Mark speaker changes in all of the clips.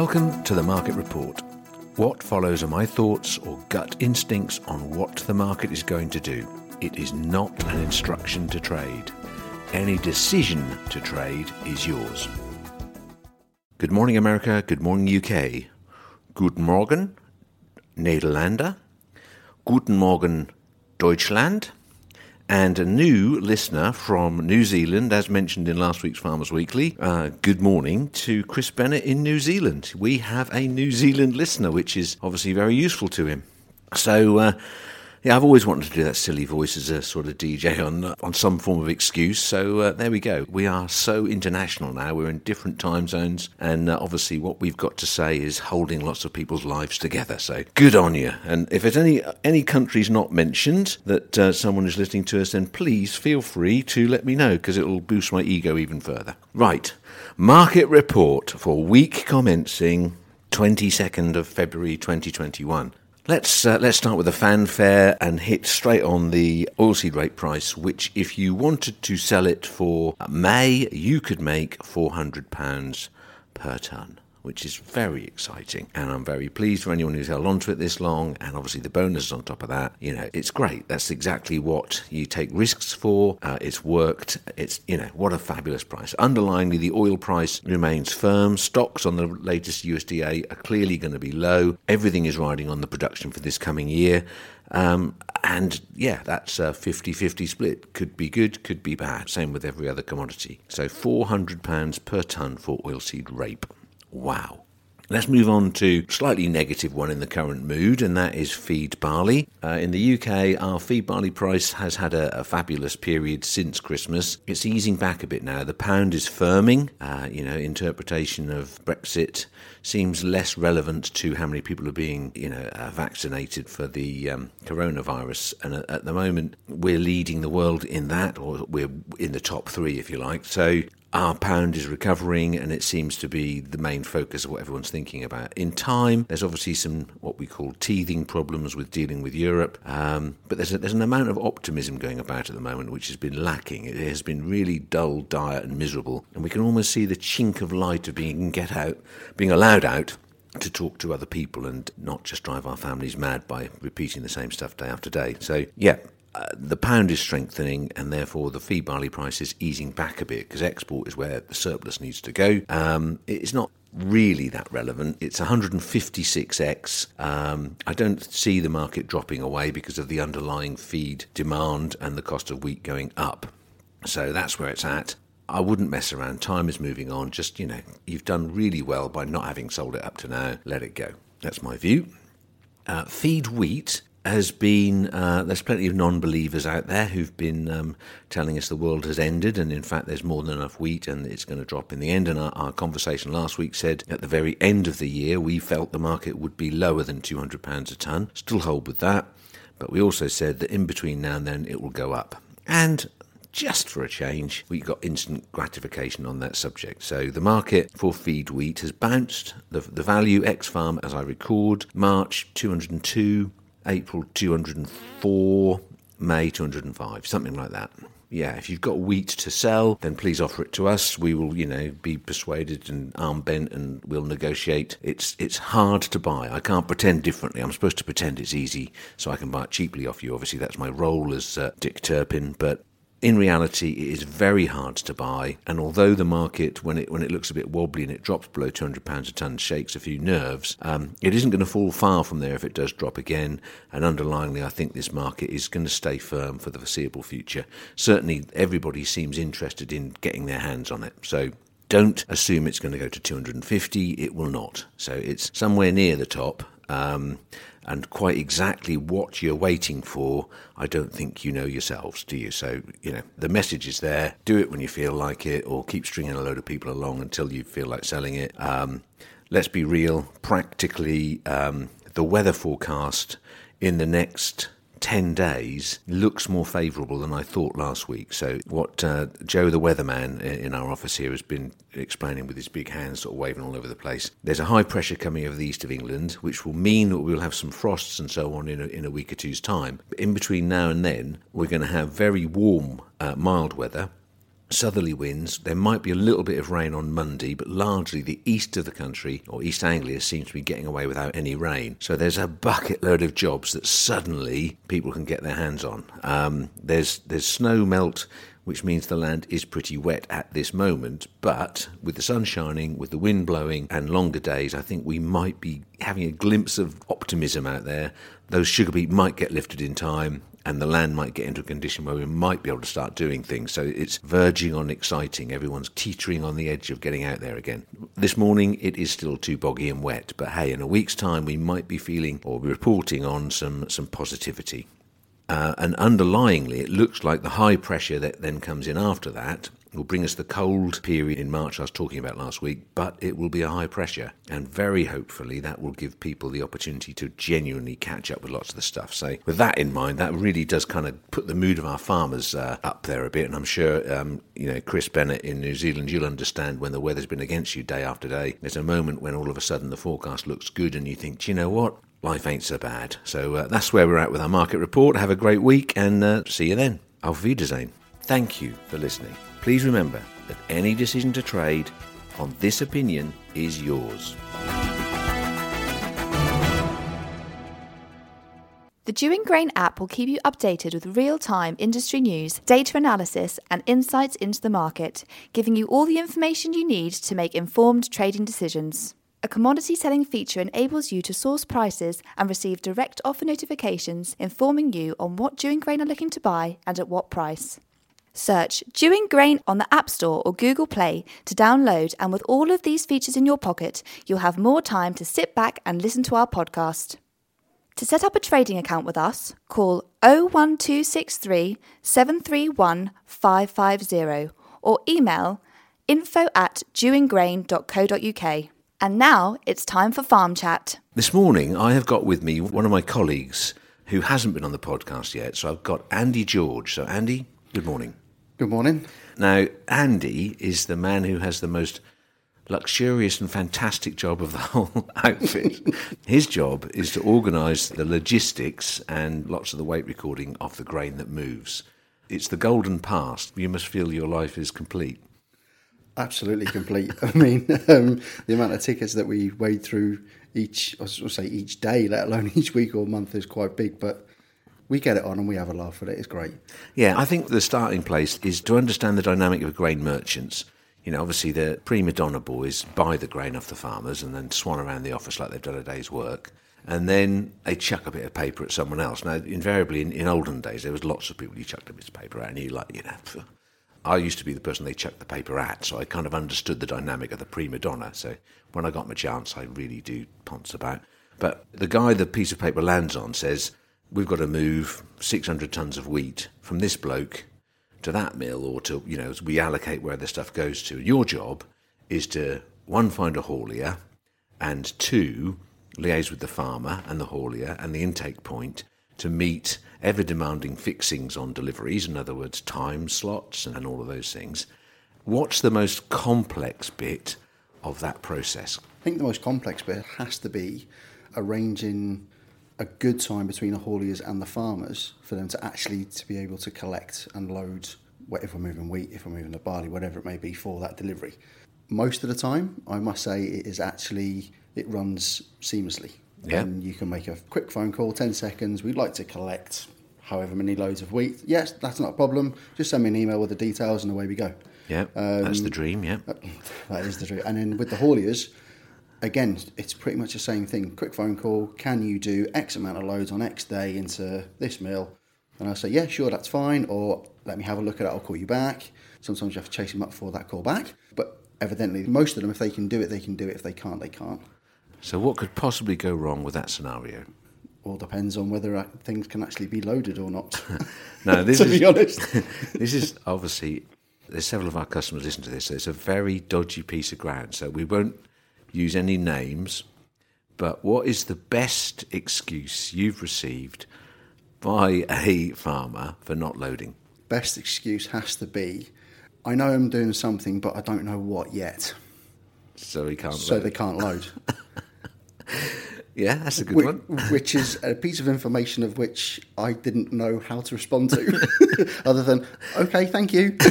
Speaker 1: Welcome to the Market Report. What follows are my thoughts or gut instincts on what the market is going to do. It is not an instruction to trade. Any decision to trade is yours. Good morning, America. Good morning, UK. Guten Morgen, Nederlander. Guten Morgen, Deutschland and a new listener from New Zealand, as mentioned in last week's Farmers Weekly. Uh, good morning to Chris Bennett in New Zealand. We have a New Zealand listener, which is obviously very useful to him. So, uh, yeah, I've always wanted to do that silly voice as a sort of DJ on on some form of excuse. So uh, there we go. We are so international now. We're in different time zones, and uh, obviously, what we've got to say is holding lots of people's lives together. So good on you. And if there's any any countries not mentioned that uh, someone is listening to us, then please feel free to let me know because it will boost my ego even further. Right, market report for week commencing 22nd of February 2021. Let's uh, let's start with a fanfare and hit straight on the oilseed rape price, which, if you wanted to sell it for May, you could make four hundred pounds per ton which is very exciting. And I'm very pleased for anyone who's held on to it this long. And obviously, the bonus on top of that, you know, it's great. That's exactly what you take risks for. Uh, it's worked. It's, you know, what a fabulous price. Underlyingly, the oil price remains firm. Stocks on the latest USDA are clearly going to be low. Everything is riding on the production for this coming year. Um, and yeah, that's a 50 50 split. Could be good, could be bad. Same with every other commodity. So £400 per tonne for oilseed rape. Wow. Let's move on to slightly negative one in the current mood, and that is feed barley. Uh, in the UK, our feed barley price has had a, a, fabulous period since Christmas. It's easing back a bit now. The pound is firming. Uh, you know, interpretation of Brexit seems less relevant to how many people are being, you know, uh, vaccinated for the um, coronavirus. And at, at the moment, we're leading the world in that, or we're in the top three, if you like. So our pound is recovering and it seems to be the main focus of what everyone's thinking about. In time, there's obviously some what we call teething problems with dealing with Europe, um, but there's, a, there's an amount of optimism going about at the moment which has been lacking. It has been really dull, dire, and miserable, and we can almost see the chink of light of being get out, being allowed out to talk to other people and not just drive our families mad by repeating the same stuff day after day. So, yeah, the pound is strengthening and therefore the feed barley price is easing back a bit because export is where the surplus needs to go. Um, it's not really that relevant. It's 156x. Um, I don't see the market dropping away because of the underlying feed demand and the cost of wheat going up. So that's where it's at. I wouldn't mess around. Time is moving on. Just, you know, you've done really well by not having sold it up to now. Let it go. That's my view. Uh, feed wheat has been uh, there's plenty of non-believers out there who've been um, telling us the world has ended and in fact there's more than enough wheat and it's going to drop in the end. And our, our, conversation last week said at the very end of the year we felt the market would be lower than 200 pounds a ton. Still hold with that. But we also said that in between now and then it will go up. And just for a change, we got instant gratification on that subject. So the market for feed wheat has bounced. The, the value ex farm, as I record, March 202, April 204, May 205, something like that. Yeah, if you've got wheat to sell, then please offer it to us. We will, you know, be persuaded and arm bent, and we'll negotiate. It's it's hard to buy. I can't pretend differently. I'm supposed to pretend it's easy, so I can buy it cheaply off you. Obviously, that's my role as uh, Dick Turpin. But in reality, it is very hard to buy, and although the market, when it when it looks a bit wobbly and it drops below two hundred pounds a ton, shakes a few nerves, um, it isn't going to fall far from there if it does drop again. And underlyingly, I think this market is going to stay firm for the foreseeable future. Certainly, everybody seems interested in getting their hands on it. So don't assume it's going to go to 250. It will not. So it's somewhere near the top. Um, and quite exactly what you're waiting for, I don't think you know yourselves, do you? So, you know, the message is there. Do it when you feel like it, or keep stringing a load of people along until you feel like selling it. Um, let's be real, practically, um, the weather forecast in the next 10 days looks more favourable than I thought last week. So, what uh, Joe, the weatherman in our office here, has been explaining with his big hands sort of waving all over the place, there's a high pressure coming over the east of England, which will mean that we'll have some frosts and so on in a, in a week or two's time. But in between now and then, we're going to have very warm, uh, mild weather southerly winds. There might be a little bit of rain on Monday, but largely the east of the country, or East Anglia, seems to be getting away without any rain. So there's a bucket load of jobs that suddenly people can get their hands on. Um, there's there's snow melt. Which means the land is pretty wet at this moment, but with the sun shining, with the wind blowing, and longer days, I think we might be having a glimpse of optimism out there. Those sugar beet might get lifted in time, and the land might get into a condition where we might be able to start doing things. So it's verging on exciting. Everyone's teetering on the edge of getting out there again. This morning it is still too boggy and wet, but hey, in a week's time we might be feeling or reporting on some some positivity. Uh, and underlyingly, it looks like the high pressure that then comes in after that will bring us the cold period in March I was talking about last week, but it will be a high pressure. And very hopefully that will give people the opportunity to genuinely catch up with lots of the stuff. So, with that in mind, that really does kind of put the mood of our farmers uh, up there a bit. And I'm sure, um, you know, Chris Bennett in New Zealand, you'll understand when the weather's been against you day after day. There's a moment when all of a sudden the forecast looks good and you think, do you know what? Life ain't so bad. So uh, that's where we're at with our market report. Have a great week and uh, see you then. Auf Wiedersehen. Thank you for listening. Please remember that any decision to trade on this opinion is yours.
Speaker 2: The Dewing Grain app will keep you updated with real time industry news, data analysis, and insights into the market, giving you all the information you need to make informed trading decisions. A commodity selling feature enables you to source prices and receive direct offer notifications informing you on what Dewing Grain are looking to buy and at what price. Search Dewing Grain on the App Store or Google Play to download, and with all of these features in your pocket, you'll have more time to sit back and listen to our podcast. To set up a trading account with us, call 01263 731 550 or email info at dewinggrain.co.uk. And now it's time for Farm Chat.
Speaker 1: This morning, I have got with me one of my colleagues who hasn't been on the podcast yet. So I've got Andy George. So, Andy, good morning.
Speaker 3: Good morning.
Speaker 1: Now, Andy is the man who has the most luxurious and fantastic job of the whole outfit. His job is to organise the logistics and lots of the weight recording of the grain that moves. It's the golden past. You must feel your life is complete.
Speaker 3: Absolutely complete. I mean, um, the amount of tickets that we wade through each, I will say each day, let alone each week or month, is quite big. But we get it on and we have a laugh at it. It's great.
Speaker 1: Yeah, I think the starting place is to understand the dynamic of grain merchants. You know, obviously the prima donna boys buy the grain off the farmers and then swan around the office like they've done a day's work. And then they chuck a bit of paper at someone else. Now, invariably, in, in olden days, there was lots of people you chucked a bit of paper at, and you like, you know, I used to be the person they chucked the paper at, so I kind of understood the dynamic of the prima donna. So when I got my chance, I really do ponce about. But the guy the piece of paper lands on says, we've got to move 600 tons of wheat from this bloke to that mill or to, you know, we allocate where the stuff goes to. Your job is to, one, find a haulier, and two, liaise with the farmer and the haulier and the intake point to meet ever demanding fixings on deliveries, in other words, time slots and all of those things. What's the most complex bit of that process?
Speaker 3: I think the most complex bit has to be arranging a good time between the hauliers and the farmers for them to actually to be able to collect and load if we're moving wheat, if we're moving the barley, whatever it may be for that delivery. Most of the time, I must say, it is actually it runs seamlessly.
Speaker 1: Yeah.
Speaker 3: And you can make a quick phone call, 10 seconds. We'd like to collect however many loads of wheat. Yes, that's not a problem. Just send me an email with the details and away we go.
Speaker 1: Yeah, um, that's the dream, yeah.
Speaker 3: That is the dream. And then with the hauliers, again, it's pretty much the same thing. Quick phone call. Can you do X amount of loads on X day into this mill? And I say, yeah, sure, that's fine. Or let me have a look at it. I'll call you back. Sometimes you have to chase them up for that call back. But evidently, most of them, if they can do it, they can do it. If they can't, they can't.
Speaker 1: So, what could possibly go wrong with that scenario?
Speaker 3: All depends on whether uh, things can actually be loaded or not.
Speaker 1: No, this
Speaker 3: to
Speaker 1: is
Speaker 3: be honest.
Speaker 1: this is obviously there's several of our customers listen to this. So it's a very dodgy piece of ground. So we won't use any names. But what is the best excuse you've received by a farmer for not loading?
Speaker 3: Best excuse has to be, I know I'm doing something, but I don't know what yet.
Speaker 1: So he can't.
Speaker 3: So
Speaker 1: load.
Speaker 3: they can't load.
Speaker 1: yeah, that's a good
Speaker 3: Whi-
Speaker 1: one.
Speaker 3: which is a piece of information of which I didn't know how to respond to, other than okay, thank you.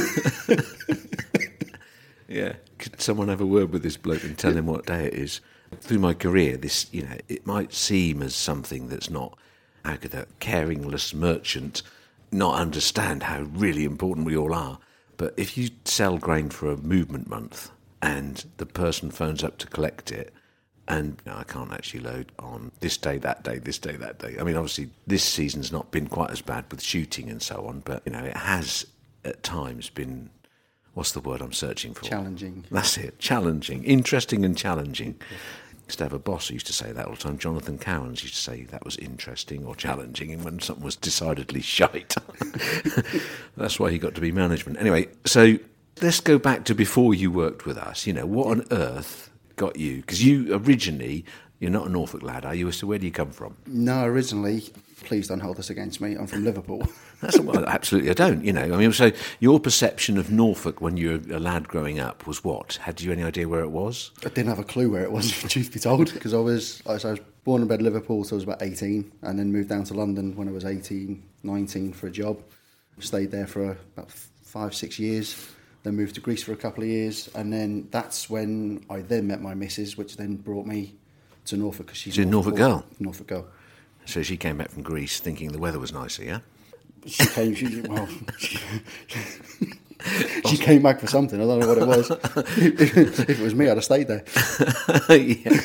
Speaker 1: Yeah. Could someone have a word with this bloke and tell him what day it is? Through my career, this, you know, it might seem as something that's not, how could that caringless merchant not understand how really important we all are? But if you sell grain for a movement month and the person phones up to collect it, and you know, I can't actually load on this day, that day, this day, that day. I mean, obviously, this season's not been quite as bad with shooting and so on, but you know, it has at times been. What's the word I'm searching for?
Speaker 3: Challenging.
Speaker 1: That's it. Challenging, interesting, and challenging. Used to have a boss who used to say that all the time. Jonathan Cowans used to say that was interesting or challenging, and when something was decidedly shite, that's why he got to be management. Anyway, so let's go back to before you worked with us. You know, what on earth got you? Because you originally, you're not a Norfolk lad, are you? So where do you come from?
Speaker 3: No, originally, please don't hold this against me. I'm from Liverpool.
Speaker 1: That's well, absolutely. I don't. You know, I mean, so your perception of Norfolk when you were a lad growing up was what? Had you any idea where it was?
Speaker 3: I didn't have a clue where it was, truth be told, because I was I was born and bred Liverpool till I was about 18, and then moved down to London when I was 18, 19 for a job. Stayed there for about five, six years. Then moved to Greece for a couple of years, and then that's when I then met my missus, which then brought me to Norfolk because she's
Speaker 1: She's a Norfolk girl?
Speaker 3: Norfolk girl.
Speaker 1: So she came back from Greece thinking the weather was nicer, yeah?
Speaker 3: She came. She, well, she, she came back for something. I don't know what it was. if it was me, I'd have stayed there.
Speaker 1: yeah.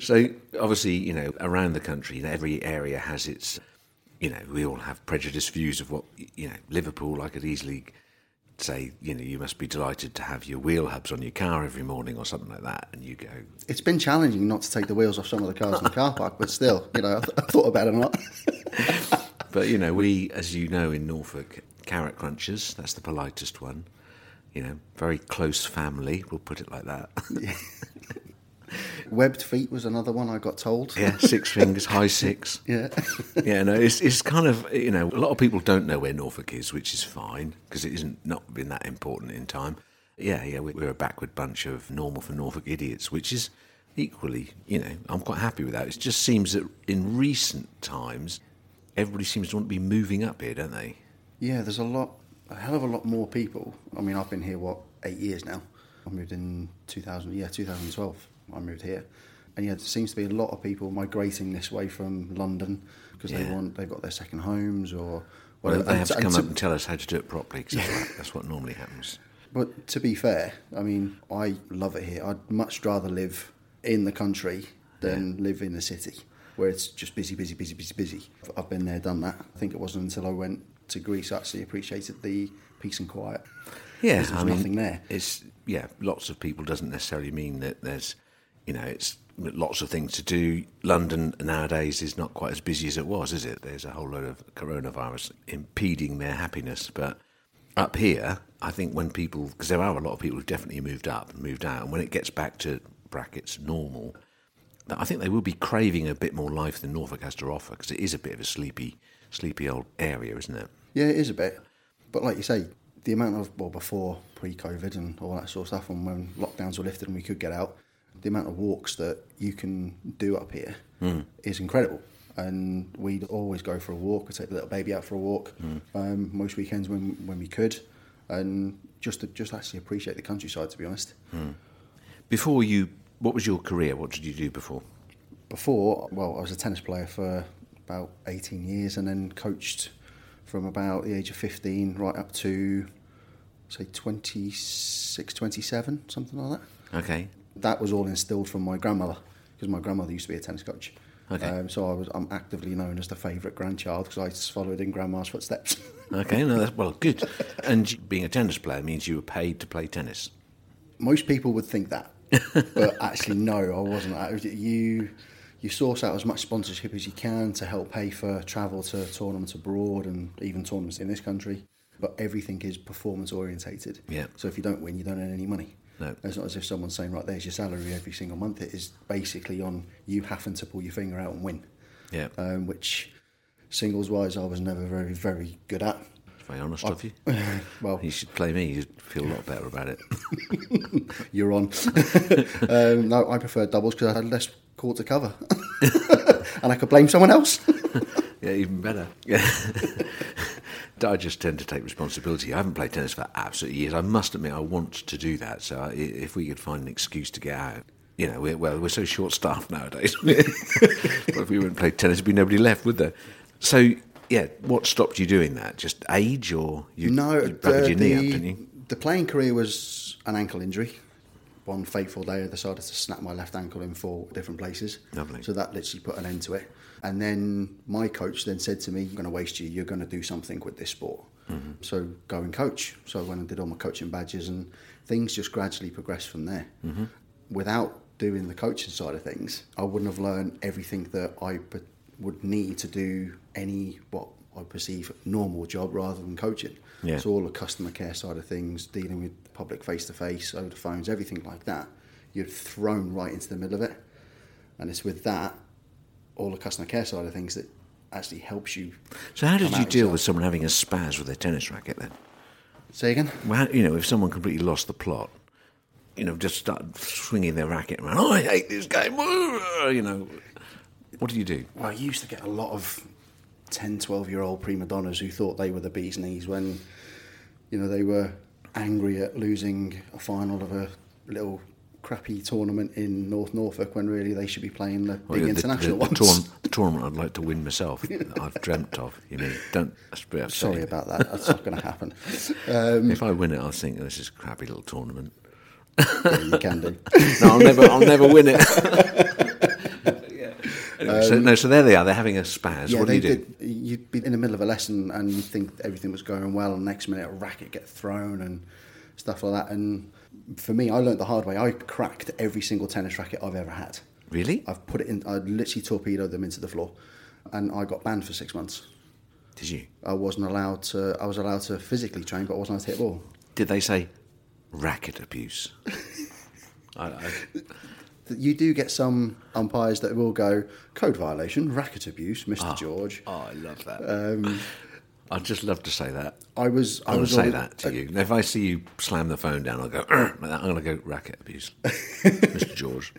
Speaker 1: So obviously, you know, around the country, every area has its, you know, we all have prejudiced views of what, you know, Liverpool. I could easily say, you know, you must be delighted to have your wheel hubs on your car every morning or something like that, and you go,
Speaker 3: It's been challenging not to take the wheels off some of the cars in the car park, but still, you know, I, th- I thought about it a lot.
Speaker 1: But you know, we, as you know, in Norfolk, carrot crunchers. That's the politest one. You know, very close family. We'll put it like that.
Speaker 3: Webbed feet was another one I got told.
Speaker 1: yeah, six fingers, high six.
Speaker 3: Yeah.
Speaker 1: Yeah, no, it's it's kind of you know a lot of people don't know where Norfolk is, which is fine because it isn't not been that important in time. Yeah, yeah, we- we're a backward bunch of normal for Norfolk idiots, which is equally, you know, I'm quite happy with that. It just seems that in recent times, everybody seems to want to be moving up here, don't they?
Speaker 3: Yeah, there's a lot, a hell of a lot more people. I mean, I've been here, what, eight years now? I moved in 2000, yeah, 2012. I moved here. And yeah, there seems to be a lot of people migrating this way from London because they want, they've got their second homes or
Speaker 1: Well,
Speaker 3: whatever.
Speaker 1: they have to
Speaker 3: And
Speaker 1: come
Speaker 3: to-
Speaker 1: up and tell us how to do it properly because that's, what- that's what normally happens.
Speaker 3: But to be fair, I mean, I love it here. I'd much rather live in the country than live in the city where it's just busy, busy, busy, busy, busy. I've been there, done that. I think it wasn't until I went to Greece I actually appreciated the peace and quiet.
Speaker 1: Yeah,
Speaker 3: there's
Speaker 1: I mean,
Speaker 3: nothing there.
Speaker 1: It's yeah, lots of people doesn't necessarily mean that there's, you know, it's lots of things to do. London nowadays is not quite as busy as it was, is it? There's a whole load of coronavirus impeding their happiness. But up here, I think when people, because there are a lot of people who've definitely moved up and moved out, and when it gets back to brackets normal, I think they will be craving a bit more life than Norfolk has to offer because it is a bit of a sleepy, sleepy old area, isn't it?
Speaker 3: Yeah, it is a bit. But like you say, the amount of, well, before pre COVID and all that sort of stuff, and when lockdowns were lifted and we could get out, the amount of walks that you can do up here hmm. is incredible. And we'd always go for a walk. We'd take the little baby out for a walk hmm. um, most weekends when, when we could. And just to just actually appreciate the countryside, to be honest. Hmm.
Speaker 1: Before you, what was your career? What did you do before?
Speaker 3: Before, well, I was a tennis player for about 18 years and then coached from about the age of 15 right up to, say, 26, 27, something like that.
Speaker 1: Okay.
Speaker 3: That was all instilled from my grandmother because my grandmother used to be a tennis coach.
Speaker 1: Okay.
Speaker 3: Um, so I was, I'm actively known as the favourite grandchild because I followed in grandma's footsteps.
Speaker 1: Okay, no, that's well, good. And being a tennis player means you were paid to play tennis.
Speaker 3: Most people would think that, but actually, no, I wasn't. I- You you source out as much sponsorship as you can to help pay for travel to tournaments abroad and even tournaments in this country. But everything is performance orientated.
Speaker 1: Yeah.
Speaker 3: So if you don't win, you don't earn any money.
Speaker 1: No.
Speaker 3: It's not as if someone's saying, right, there's your salary every single month. It is basically on you having to pull your finger out and win.
Speaker 1: Yeah.
Speaker 3: Um, which singles wise, I was never very, very good at.
Speaker 1: Very honest of you.
Speaker 3: Well,
Speaker 1: You should play me. You'd feel a lot better about it.
Speaker 3: you're on. um, no, I prefer doubles because I had less court to cover. and I could blame someone else.
Speaker 1: Yeah, even better. Yeah. I just tend to take responsibility. I haven't played tennis for absolutely years. I must admit, I want to do that. So I- if we could find an excuse to get out, you know, we're, well, we're so short-staffed nowadays. but if we wouldn't play tennis, there'd be nobody left, would there? So, yeah, what stopped you doing that? Just age, or you,
Speaker 3: no,
Speaker 1: you
Speaker 3: the,
Speaker 1: your knee up,
Speaker 3: the-
Speaker 1: didn't you?
Speaker 3: the playing career was an ankle injury. One fateful day, I decided to snap my left ankle in four different places.
Speaker 1: Lovely.
Speaker 3: So that literally put an end to it. And then my coach then said to me, "I'm going to waste you. You're going to do something with this sport.
Speaker 1: Mm-hmm.
Speaker 3: So go and coach." So I went and did all my coaching badges, and things just gradually progressed from there.
Speaker 1: Mm-hmm.
Speaker 3: Without doing the coaching side of things, I wouldn't have learned everything that I would need to do any what I perceive normal job rather than coaching.
Speaker 1: Yeah.
Speaker 3: So all the customer care side of things, dealing with public face to face, over the phones, everything like that, you're thrown right into the middle of it. And it's with that, all the customer care side of things that actually helps you.
Speaker 1: So how did you deal
Speaker 3: yourself.
Speaker 1: with someone having a spaz with their tennis racket then?
Speaker 3: Say again?
Speaker 1: Well, you know, if someone completely lost the plot, you know, just started swinging their racket around, oh, I hate this game, you know, what do you do?
Speaker 3: Well, I used to get a lot of 10, 12 year old prima donnas who thought they were the bee's knees when, you know, they were angry at losing a final of a little crappy tournament in North Norfolk when really they should be playing the
Speaker 1: Well,
Speaker 3: big
Speaker 1: the-
Speaker 3: international
Speaker 1: the, the,
Speaker 3: ones.
Speaker 1: tourn- the tournament I'd like to win myself, I've dreamt of. You know, don't.
Speaker 3: Sorry about that. That's not going to happen. Um,
Speaker 1: If I win it, I'll think this is a crappy little tournament.
Speaker 3: yeah, you can do.
Speaker 1: No, I'll never, I'll never win it. Anyway, so, no, so there they are. They're having a spaz.
Speaker 3: Um, Yeah,
Speaker 1: what do you do?
Speaker 3: did. You'd be in the middle of a lesson and you'd think everything was going well, and next minute a racket get thrown and stuff like that. And for me, I learned the hard way. I cracked every single tennis racket I've ever had.
Speaker 1: Really?
Speaker 3: I've put it in. I literally torpedoed them into the floor, and I got banned for six months.
Speaker 1: Did you?
Speaker 3: I wasn't allowed to. I was allowed to physically train, but I wasn't allowed to hit ball.
Speaker 1: Did they say racket abuse? I, I,
Speaker 3: You do get some umpires that will go code violation, racket abuse, Mr. Ah. George.
Speaker 1: oh, I love that. Um, I'd just love to say that.
Speaker 3: I was.
Speaker 1: I
Speaker 3: I
Speaker 1: would
Speaker 3: was
Speaker 1: say that to you. If I see you slam the phone down, I'll go, like that. I'm going to go racket abuse, Mr. George.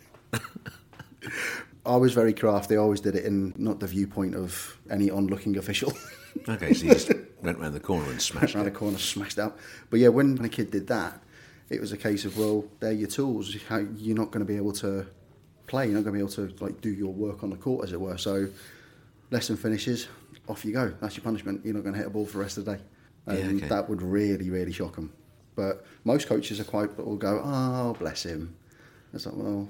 Speaker 3: I was very crafty. I always did it in not the viewpoint of any onlooking official.
Speaker 1: Okay, so you just went round the corner and smashed
Speaker 3: around the corner, smashed up. But yeah, when a kid did that, it was a case of well, they're your tools. You're not going to be able to play. You're not going to be able to like do your work on the court, as it were. So lesson finishes, off you go. That's your punishment. You're not going to hit a ball for the rest of the day. And
Speaker 1: Yeah, okay.
Speaker 3: that would really, really shock them. But most coaches are quite will go, oh, bless him. It's like, well,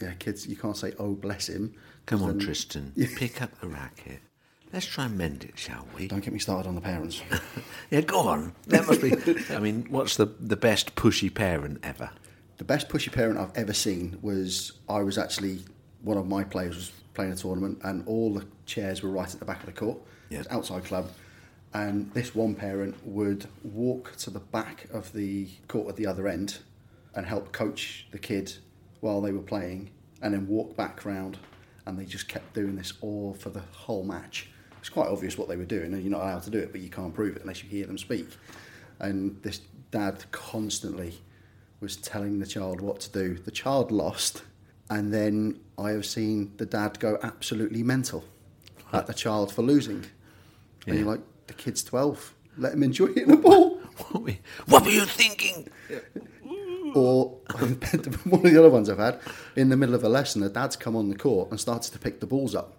Speaker 3: yeah, kids, you can't say, oh, bless him.
Speaker 1: Come on,
Speaker 3: Then-
Speaker 1: Tristan, pick up the racket. Let's try and mend it, shall we?
Speaker 3: Don't get me started on the parents.
Speaker 1: Yeah, go on. That must be. I mean, what's the the best pushy parent ever?
Speaker 3: The best pushy parent I've ever seen was I was actually one of my players was playing a tournament and all the chairs were right at the back of the court.
Speaker 1: Yeah.
Speaker 3: Outside club. And this one parent would walk to the back of the court at the other end and help coach the kid while they were playing and then walk back round and they just kept doing this all for the whole match. It's quite obvious what they were doing and you're not allowed to do it but you can't prove it unless you hear them speak. And this dad constantly was telling the child what to do. The child lost, and then I have seen the dad go absolutely mental at the child for losing. And
Speaker 1: Yeah.
Speaker 3: you're like, the kid's 12, let him enjoy hitting the ball.
Speaker 1: What were, you thinking?
Speaker 3: or one of the other ones I've had, in the middle of a lesson, the dad's come on the court and starts to pick the balls up.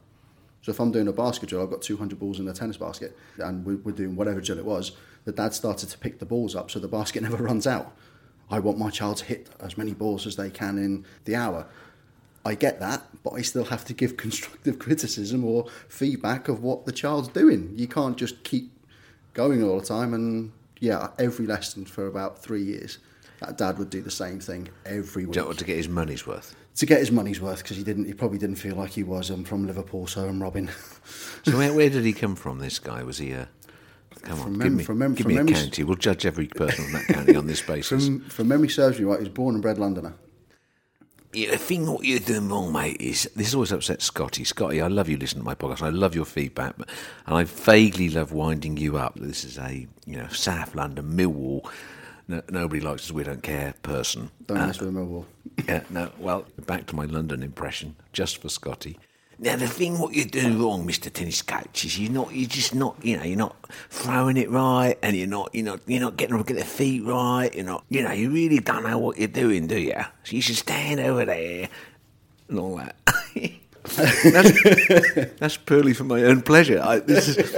Speaker 3: So if I'm doing a basket drill, I've got 200 balls in a tennis basket, and we're doing whatever drill it was, the dad started to pick the balls up so the basket never runs out. I want my child to hit as many balls as they can in the hour. I get that, but I still have to give constructive criticism or feedback of what the child's doing. You can't just keep going all the time. And yeah, every lesson for about three years, that dad would do the same thing every week
Speaker 1: To get his money's worth.
Speaker 3: to get his money's worth because he didn't. He probably didn't feel like he was. I'm from Liverpool, so I'm Robin.
Speaker 1: So where, where did he come from? This guy was he a? Come on,
Speaker 3: From
Speaker 1: give me,
Speaker 3: from mem-
Speaker 1: give
Speaker 3: from
Speaker 1: me a
Speaker 3: memory-
Speaker 1: county. We'll judge every person from that county on this basis.
Speaker 3: from, from memory serves me right, he was born and bred Londoner.
Speaker 1: The thing what you're doing wrong, mate, is this always upsets Scotty. Scotty, I love you listening to my podcast. I love your feedback, but, and I vaguely love winding you up. This is a you know South London Millwall. No, nobody likes us. We don't care. Person.
Speaker 3: Don't
Speaker 1: Uh,
Speaker 3: mess with Millwall.
Speaker 1: yeah, no. Well, back to my London impression, just for Scotty. Now the thing what you're doing wrong, Mister Tennis Coach, is you're not, you're just not, you know, you're not throwing it right, and you're not, you're not, you're not getting get their feet right. You're not, you know, you really don't know what you're doing, do you? So you should stand over there and all that. that's, that's purely for my own pleasure. I, this is,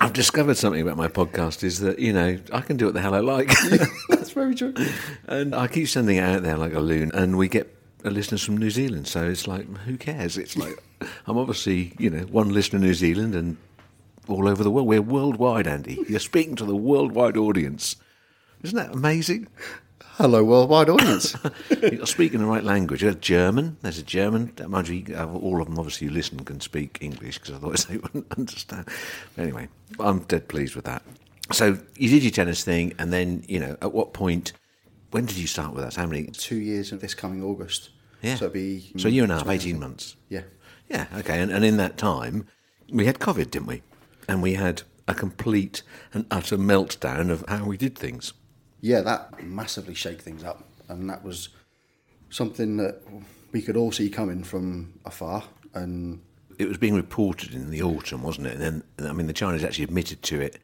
Speaker 1: I've discovered something about my podcast is that you know I can do what the hell I like.
Speaker 3: That's very true.
Speaker 1: And I keep sending it out there like a loon, and we get uh, listeners from New Zealand. So it's like, who cares? It's like I'm obviously, you know, one listener in New Zealand and all over the world. We're worldwide, Andy. You're speaking to the worldwide audience. Isn't that amazing?
Speaker 3: Hello, worldwide audience.
Speaker 1: You're speaking the right language. There's German. There's a German. Mind you, uh, all of them obviously who listen can speak English because otherwise they wouldn't understand. But anyway, I'm dead pleased with that. So you did your tennis thing, and then you know, at what point? When did you start with us? How many?
Speaker 3: Two years of this coming August.
Speaker 1: Yeah.
Speaker 3: So it'd be.
Speaker 1: So a year and a half, 18 months.
Speaker 3: Yeah.
Speaker 1: Yeah, okay. And, and in that time, we had COVID, didn't we? And we had a complete and utter meltdown of how we did things.
Speaker 3: Yeah, that massively shake things up. And that was something that we could all see coming from afar. And
Speaker 1: It was being reported in the autumn, wasn't it? And then, I mean, the Chinese actually admitted to it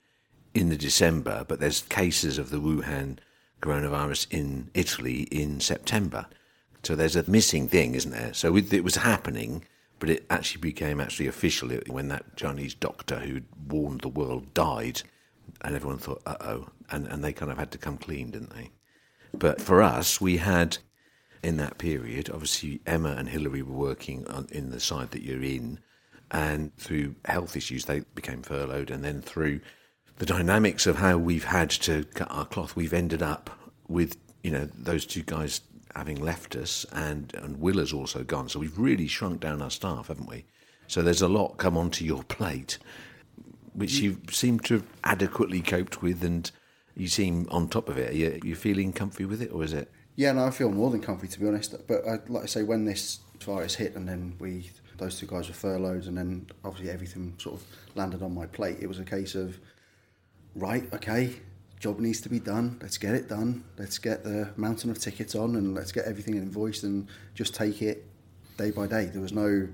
Speaker 1: in the December, but there's cases of the Wuhan coronavirus in Italy in September. So there's a missing thing, isn't there? So it it was happening, but it actually became actually official when that Chinese doctor who warned the world died, and everyone thought, uh oh, and and they kind of had to come clean, didn't they? But for us, we had in that period, obviously Emma and Hilary were working on, in the side that you're in, and through health issues they became furloughed, and then through the dynamics of how we've had to cut our cloth, we've ended up with you know those two guys having left us, and and Will has also gone, so we've really shrunk down our staff, haven't we? So there's a lot come onto your plate, which you seem to have adequately coped with, and you seem on top of it. Are you, you feeling comfy with it, or is it?
Speaker 3: yeah, no, I feel more than comfy to be honest. But I, like I say, when this virus hit and then we, those two guys were furloughed and then obviously everything sort of landed on my plate, it was a case of, right, okay, job needs to be done. Let's get it done. Let's get the mountain of tickets on and let's get everything invoiced and just take it day by day. There was no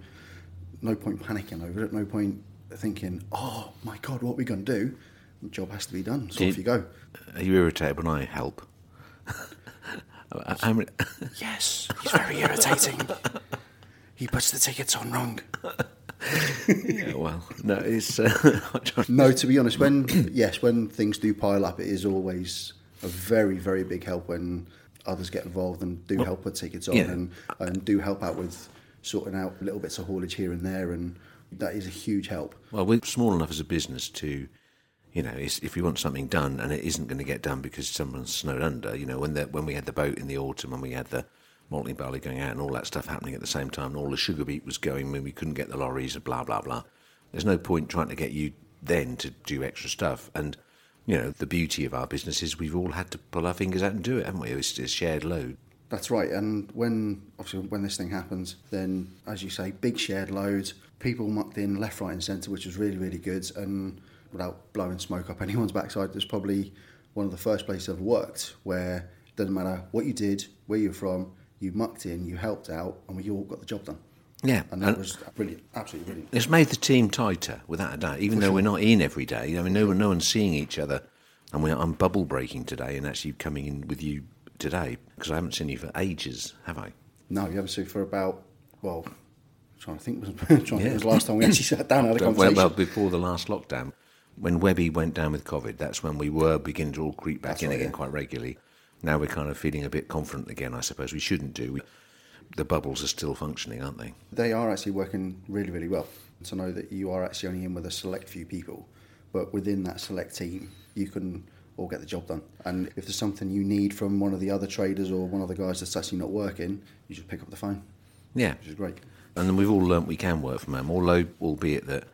Speaker 3: no point panicking over it. No point thinking, oh my god, what are we going to do? The job has to be done. So
Speaker 1: Did-
Speaker 3: off you go.
Speaker 1: Are you irritated when I help? Many-
Speaker 3: Yes, he's very irritating. he puts the tickets on wrong.
Speaker 1: Yeah, well, no, it's. Uh,
Speaker 3: No, to be honest, when yes, when things do pile up, it is always a very, very big help when others get involved and do help put tickets on
Speaker 1: yeah.
Speaker 3: and, and do help out with sorting out little bits of haulage here and there, and that is a huge help.
Speaker 1: well, we're small enough as a business to, you know, if we want something done and it isn't going to get done because someone's snowed under, you know, when the, when we had the boat in the autumn and we had the malting barley going out and all that stuff happening at the same time, and all the sugar beet was going when we couldn't get the lorries blah blah blah. There's no point trying to get you then to do extra stuff and. You know, the beauty of our business is we've all had to pull our fingers out and do it, haven't we? It's a shared load.
Speaker 3: That's right. And when obviously when this thing happens, then as you say, big shared loads, people mucked in left, right, and centre, which was really, really good. And without blowing smoke up anyone's backside, there's probably one of the first places I've worked where it doesn't matter what you did, where you're from, you mucked in, you helped out, and we all got the job done.
Speaker 1: Yeah,
Speaker 3: And that was brilliant, absolutely brilliant.
Speaker 1: It's made the team tighter, without a doubt. Even though we're not in every day, I mean, no, one- no one's seeing each other, and we're, I'm bubble breaking today, and actually coming in with you today because I haven't seen you for ages, have I?
Speaker 3: No, you haven't seen for about well, I'm trying to think was trying to think was the last time we actually sat down and had a
Speaker 1: Well,
Speaker 3: conversation.
Speaker 1: well, before the last lockdown, when Webby went down with COVID, that's when we were beginning to all creep back
Speaker 3: That's
Speaker 1: in
Speaker 3: right,
Speaker 1: again
Speaker 3: yeah.
Speaker 1: quite regularly. Now we're kind of feeling a bit confident again. I suppose we shouldn't do. We, the bubbles are still functioning, aren't they?
Speaker 3: They are actually working really, really well. To know that you are actually only in with a select few people, but within that select team, you can all get the job done. And if there's something you need from one of the other traders or one of the guys that's actually not working, you just pick up the phone,
Speaker 1: Yeah.
Speaker 3: which is great.
Speaker 1: And then we've all learnt we can work from home, although, albeit that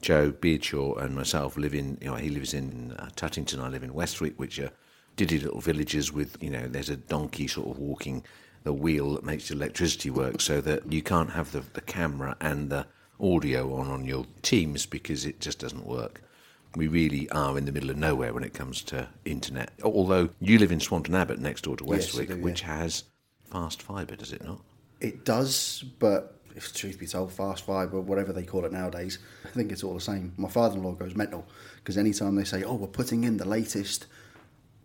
Speaker 1: Joe Beardshaw and myself live in, you know, he lives in uh, Tuttington, I live in Westwick, which are diddy little villages with, you know, there's a donkey sort of walking the wheel that makes the electricity work so that you can't have the, the camera and the audio on on your Teams because it just doesn't work. We really are in the middle of nowhere when it comes to internet. Although you live in Swanton Abbott next door to
Speaker 3: Yes,
Speaker 1: Westwick,
Speaker 3: do, yeah.
Speaker 1: which has fast fibre, does it not?
Speaker 3: It does, but if the truth be told, fast fibre, whatever they call it nowadays, I think it's all the same. My father-in-law goes mental because anytime they say, "Oh, we're putting in the latest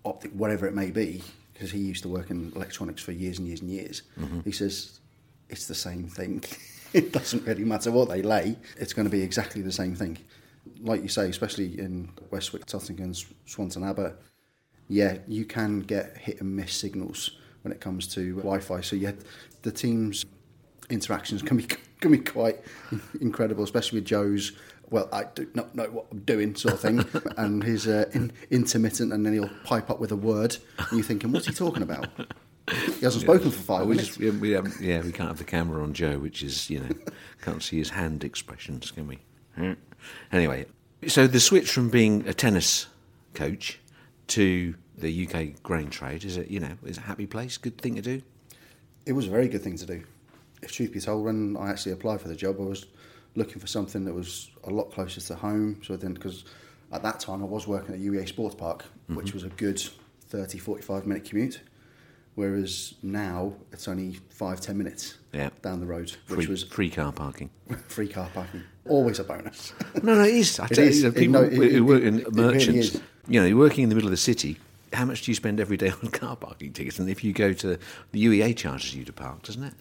Speaker 3: optic, whatever it may be," because he used to work in electronics for years and years and years, mm-hmm. he says it's the same thing. it doesn't really matter what they lay; it's going to be exactly the same thing. Like you say, especially in Westwick, Tuttington, Swanton Abbott, yeah, you can get hit and miss signals when it comes to Wi-Fi. So yeah, the team's interactions can be can be quite incredible, especially with Joe's. Well, I do not know what I'm doing, sort of thing, and he's uh, in, intermittent, and then he'll pipe up with a word, and you're thinking, what's he talking about? He hasn't spoken for five
Speaker 1: we
Speaker 3: minutes.
Speaker 1: just, we, we haven't- yeah, we can't have the camera on Joe, which is, you know, can't see his hand expressions, can we? Hmm. Anyway, so the switch from being a tennis coach to the UK grain trade is it, you know, is a happy place, good thing to do.
Speaker 3: It was a very good thing to do. If truth be told, when I actually applied for the job, I was looking for something that was a lot closer to home. So then, because at that time I was working at UEA Sports Park, which mm-hmm. was a good 30, 45 minute commute. Whereas now it's only five, ten minutes
Speaker 1: Yeah.
Speaker 3: down the road,
Speaker 1: Free,
Speaker 3: which was
Speaker 1: free car parking.
Speaker 3: free car parking. Always a bonus.
Speaker 1: No, no, it is. I
Speaker 3: It
Speaker 1: tell
Speaker 3: is.
Speaker 1: you,
Speaker 3: It-
Speaker 1: people
Speaker 3: no, it-
Speaker 1: who work in
Speaker 3: it- it really
Speaker 1: merchants,
Speaker 3: is.
Speaker 1: you know, you're working in the middle of the city. How much do you spend every day on car parking tickets? And if you go to the UEA charges you to park, doesn't it?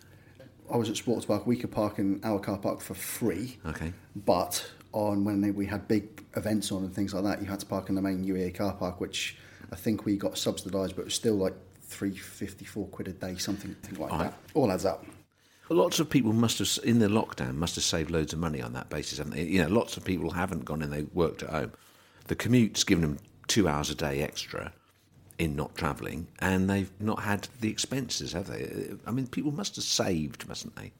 Speaker 3: I was at Sports Park. We could park in our car park for free.
Speaker 1: Okay.
Speaker 3: But on when they, we had big events on and things like that, you had to park in the main UEA car park, which I think we got subsidised, but it was still like three fifty four quid a day, something, something like that. All adds up.
Speaker 1: Lots of people must have, in the lockdown, must have saved loads of money on that basis, haven't they? You know, lots of people haven't gone and they worked at home. The commute's given them two hours a day extra in not travelling, and they've not had the expenses, have they? I mean, people must have saved, mustn't they?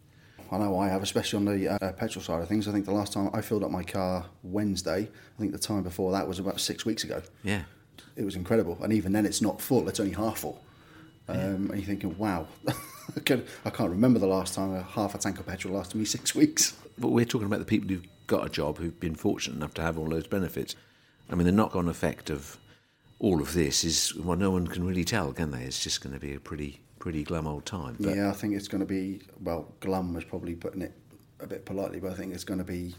Speaker 3: I know I have, especially on the uh, petrol side of things. I think the last time I filled up my car Wednesday, I think the time before that was about six weeks ago.
Speaker 1: Yeah.
Speaker 3: It was incredible, and even then, it's not full; it's only half full. Um, And you're thinking, "Wow, I can't remember the last time a half a tank of petrol lasted me six weeks."
Speaker 1: But we're talking about the people who've got a job, who've been fortunate enough to have all those benefits. I mean, the knock-on effect of all of this is, well, no one can really tell, can they? It's just going to be a pretty, pretty glum old time. But
Speaker 3: yeah, I think it's going to be well. Glum was probably putting it a bit politely, but I think it's going to be.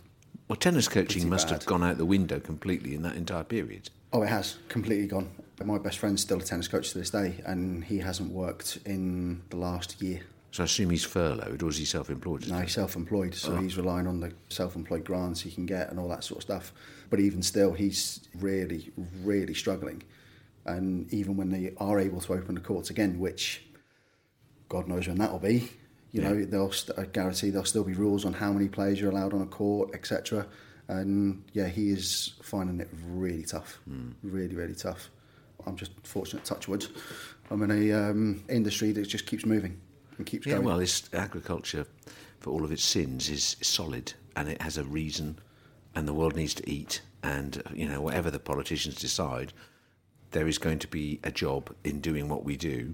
Speaker 1: well, tennis coaching must have gone out the window completely in that entire period.
Speaker 3: Oh, it has completely gone. But my best friend's still a tennis coach to this day, and he hasn't worked in the last year.
Speaker 1: So I assume he's furloughed, or is he self-employed?
Speaker 3: No, he's self-employed, so he's relying on the self-employed grants he can get and all that sort of stuff. But even still, he's really, really struggling. And even when they are able to open the courts again, which God knows when that'll be, you know, they'll st- I guarantee there'll still be rules on how many players you're allowed on a court, etc. And yeah, he is finding it really tough, really, really tough. I'm just fortunate, touch wood. I'm in a um, industry that just keeps moving and keeps
Speaker 1: Yeah,
Speaker 3: going.
Speaker 1: well, it's agriculture, for all of its sins, is solid and it has a reason, and the world needs to eat. And you know, whatever the politicians decide, there is going to be a job in doing what we do.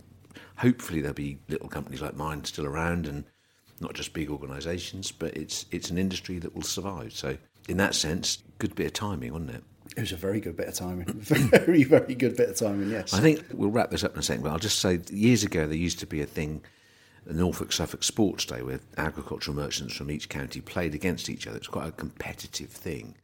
Speaker 1: Hopefully, there'll be little companies like mine still around, and not just big organisations. But it's it's an industry that will survive. So, in that sense, good bit of timing, wasn't it?
Speaker 3: It was a very good bit of timing. very, very good bit of timing, yes.
Speaker 1: I think we'll wrap this up in a second, but I'll just say years ago there used to be a thing, the Norfolk Suffolk Sports Day, where agricultural merchants from each county played against each other. It's quite a competitive thing.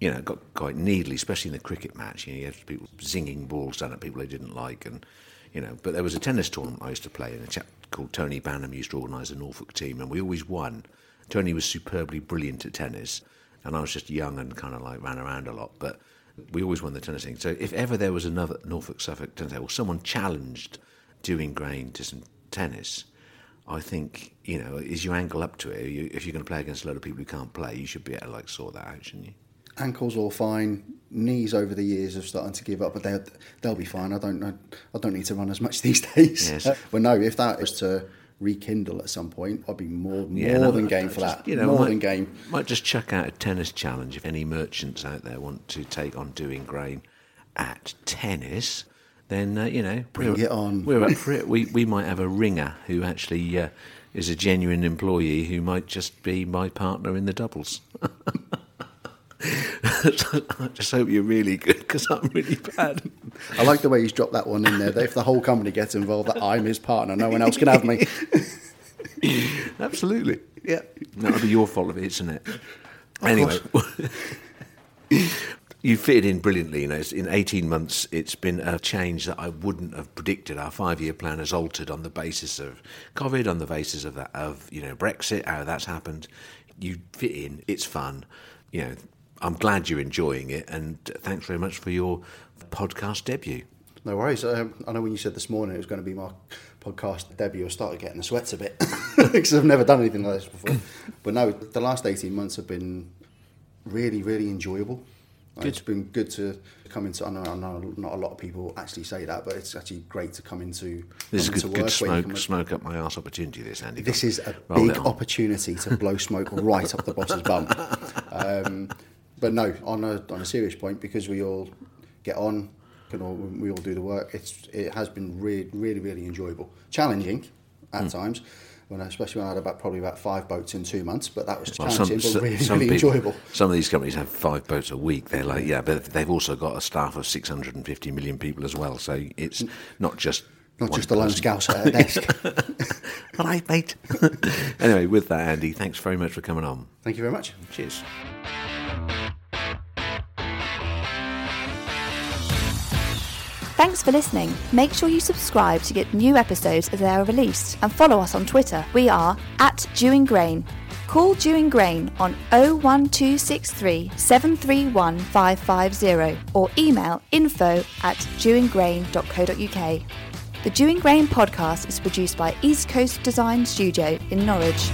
Speaker 1: You know, it got quite needly, especially in the cricket match. You, know, you had people zinging balls down at people they didn't like, and you know. But there was a tennis tournament I used to play, and a chap called Tony Banham used to organise a Norfolk team, and we always won. Tony was superbly brilliant at tennis, and I was just young and kind of like ran around a lot, but we always won the tennis thing. So if ever there was another Norfolk Suffolk tennis, or someone challenged Dewing Grain to some tennis, I think you know is your ankle up to it. You, if you're going to play against a lot of people who can't play, you should be able to like sort that out, shouldn't you?
Speaker 3: ankles all fine. Knees over the years are starting to give up, but they'll they'll be fine. I don't know. I don't need to run as much these days.
Speaker 1: Yes.
Speaker 3: but no, if that is to rekindle at some point, I'd be more more
Speaker 1: Yeah, no,
Speaker 3: than game for that.
Speaker 1: You know,
Speaker 3: more
Speaker 1: might,
Speaker 3: than game.
Speaker 1: Might just chuck out a tennis challenge if any merchants out there want to take on Dewing Grain at tennis. Then uh, you know,
Speaker 3: Bring
Speaker 1: we're,
Speaker 3: it on.
Speaker 1: We're up for it. We we might have a ringer who actually uh, is a genuine employee who might just be my partner in the doubles. I just hope you're really good because I'm really bad.
Speaker 3: I like the way he's dropped that one in there. That if the whole company gets involved, that I'm his partner, no one else can have me.
Speaker 1: Absolutely. Yeah. That'll be your fault if it isn't it? Anyway. you fitted in brilliantly. You know, in 18 months, it's been a change that I wouldn't have predicted. Our five-year plan has altered on the basis of COVID, on the basis of that, of you know Brexit, how that's happened. You fit in. It's fun. You know, I'm glad you're enjoying it, and thanks very much for your podcast debut.
Speaker 3: No worries. Um, I know when you said this morning it was going to be my podcast debut, I started getting the sweats a bit because I've never done anything like this before. But no, the last 18 months have been really, really enjoyable. It's been good to come into. I know, I know not a lot of people actually say that, but it's actually great to come into.
Speaker 1: This is
Speaker 3: come
Speaker 1: good,
Speaker 3: into
Speaker 1: good
Speaker 3: work where
Speaker 1: smoke, smoke up my arse opportunity. This Andy.
Speaker 3: This is a big opportunity to blow smoke right up the boss's bum. Um, but no, on a on a serious point, because we all get on, can all, we all do the work. It's it has been really really really enjoyable, challenging at
Speaker 1: Hmm.
Speaker 3: times. When I, especially when I had about probably about five boats in two months, but that was
Speaker 1: Well,
Speaker 3: challenging, but really
Speaker 1: some
Speaker 3: really
Speaker 1: people-
Speaker 3: enjoyable.
Speaker 1: Some of these companies have five boats a week. They're like, yeah, but they've also got a staff of 650 million people as well. So it's mm. not just
Speaker 3: Not just a lone scouser at a desk.
Speaker 1: All right, mate. anyway, with that, Andy, thanks very much for coming on.
Speaker 3: Thank you very much.
Speaker 1: Cheers.
Speaker 2: Thanks for listening. Make sure you subscribe to get new episodes as they are released and follow us on Twitter. We are at Dewing Grain. Call Dewing Grain on 01263 731 550 or email info at dewinggrain.co.uk. The Dewing Grain podcast is produced by East Coast Design Studio in Norwich.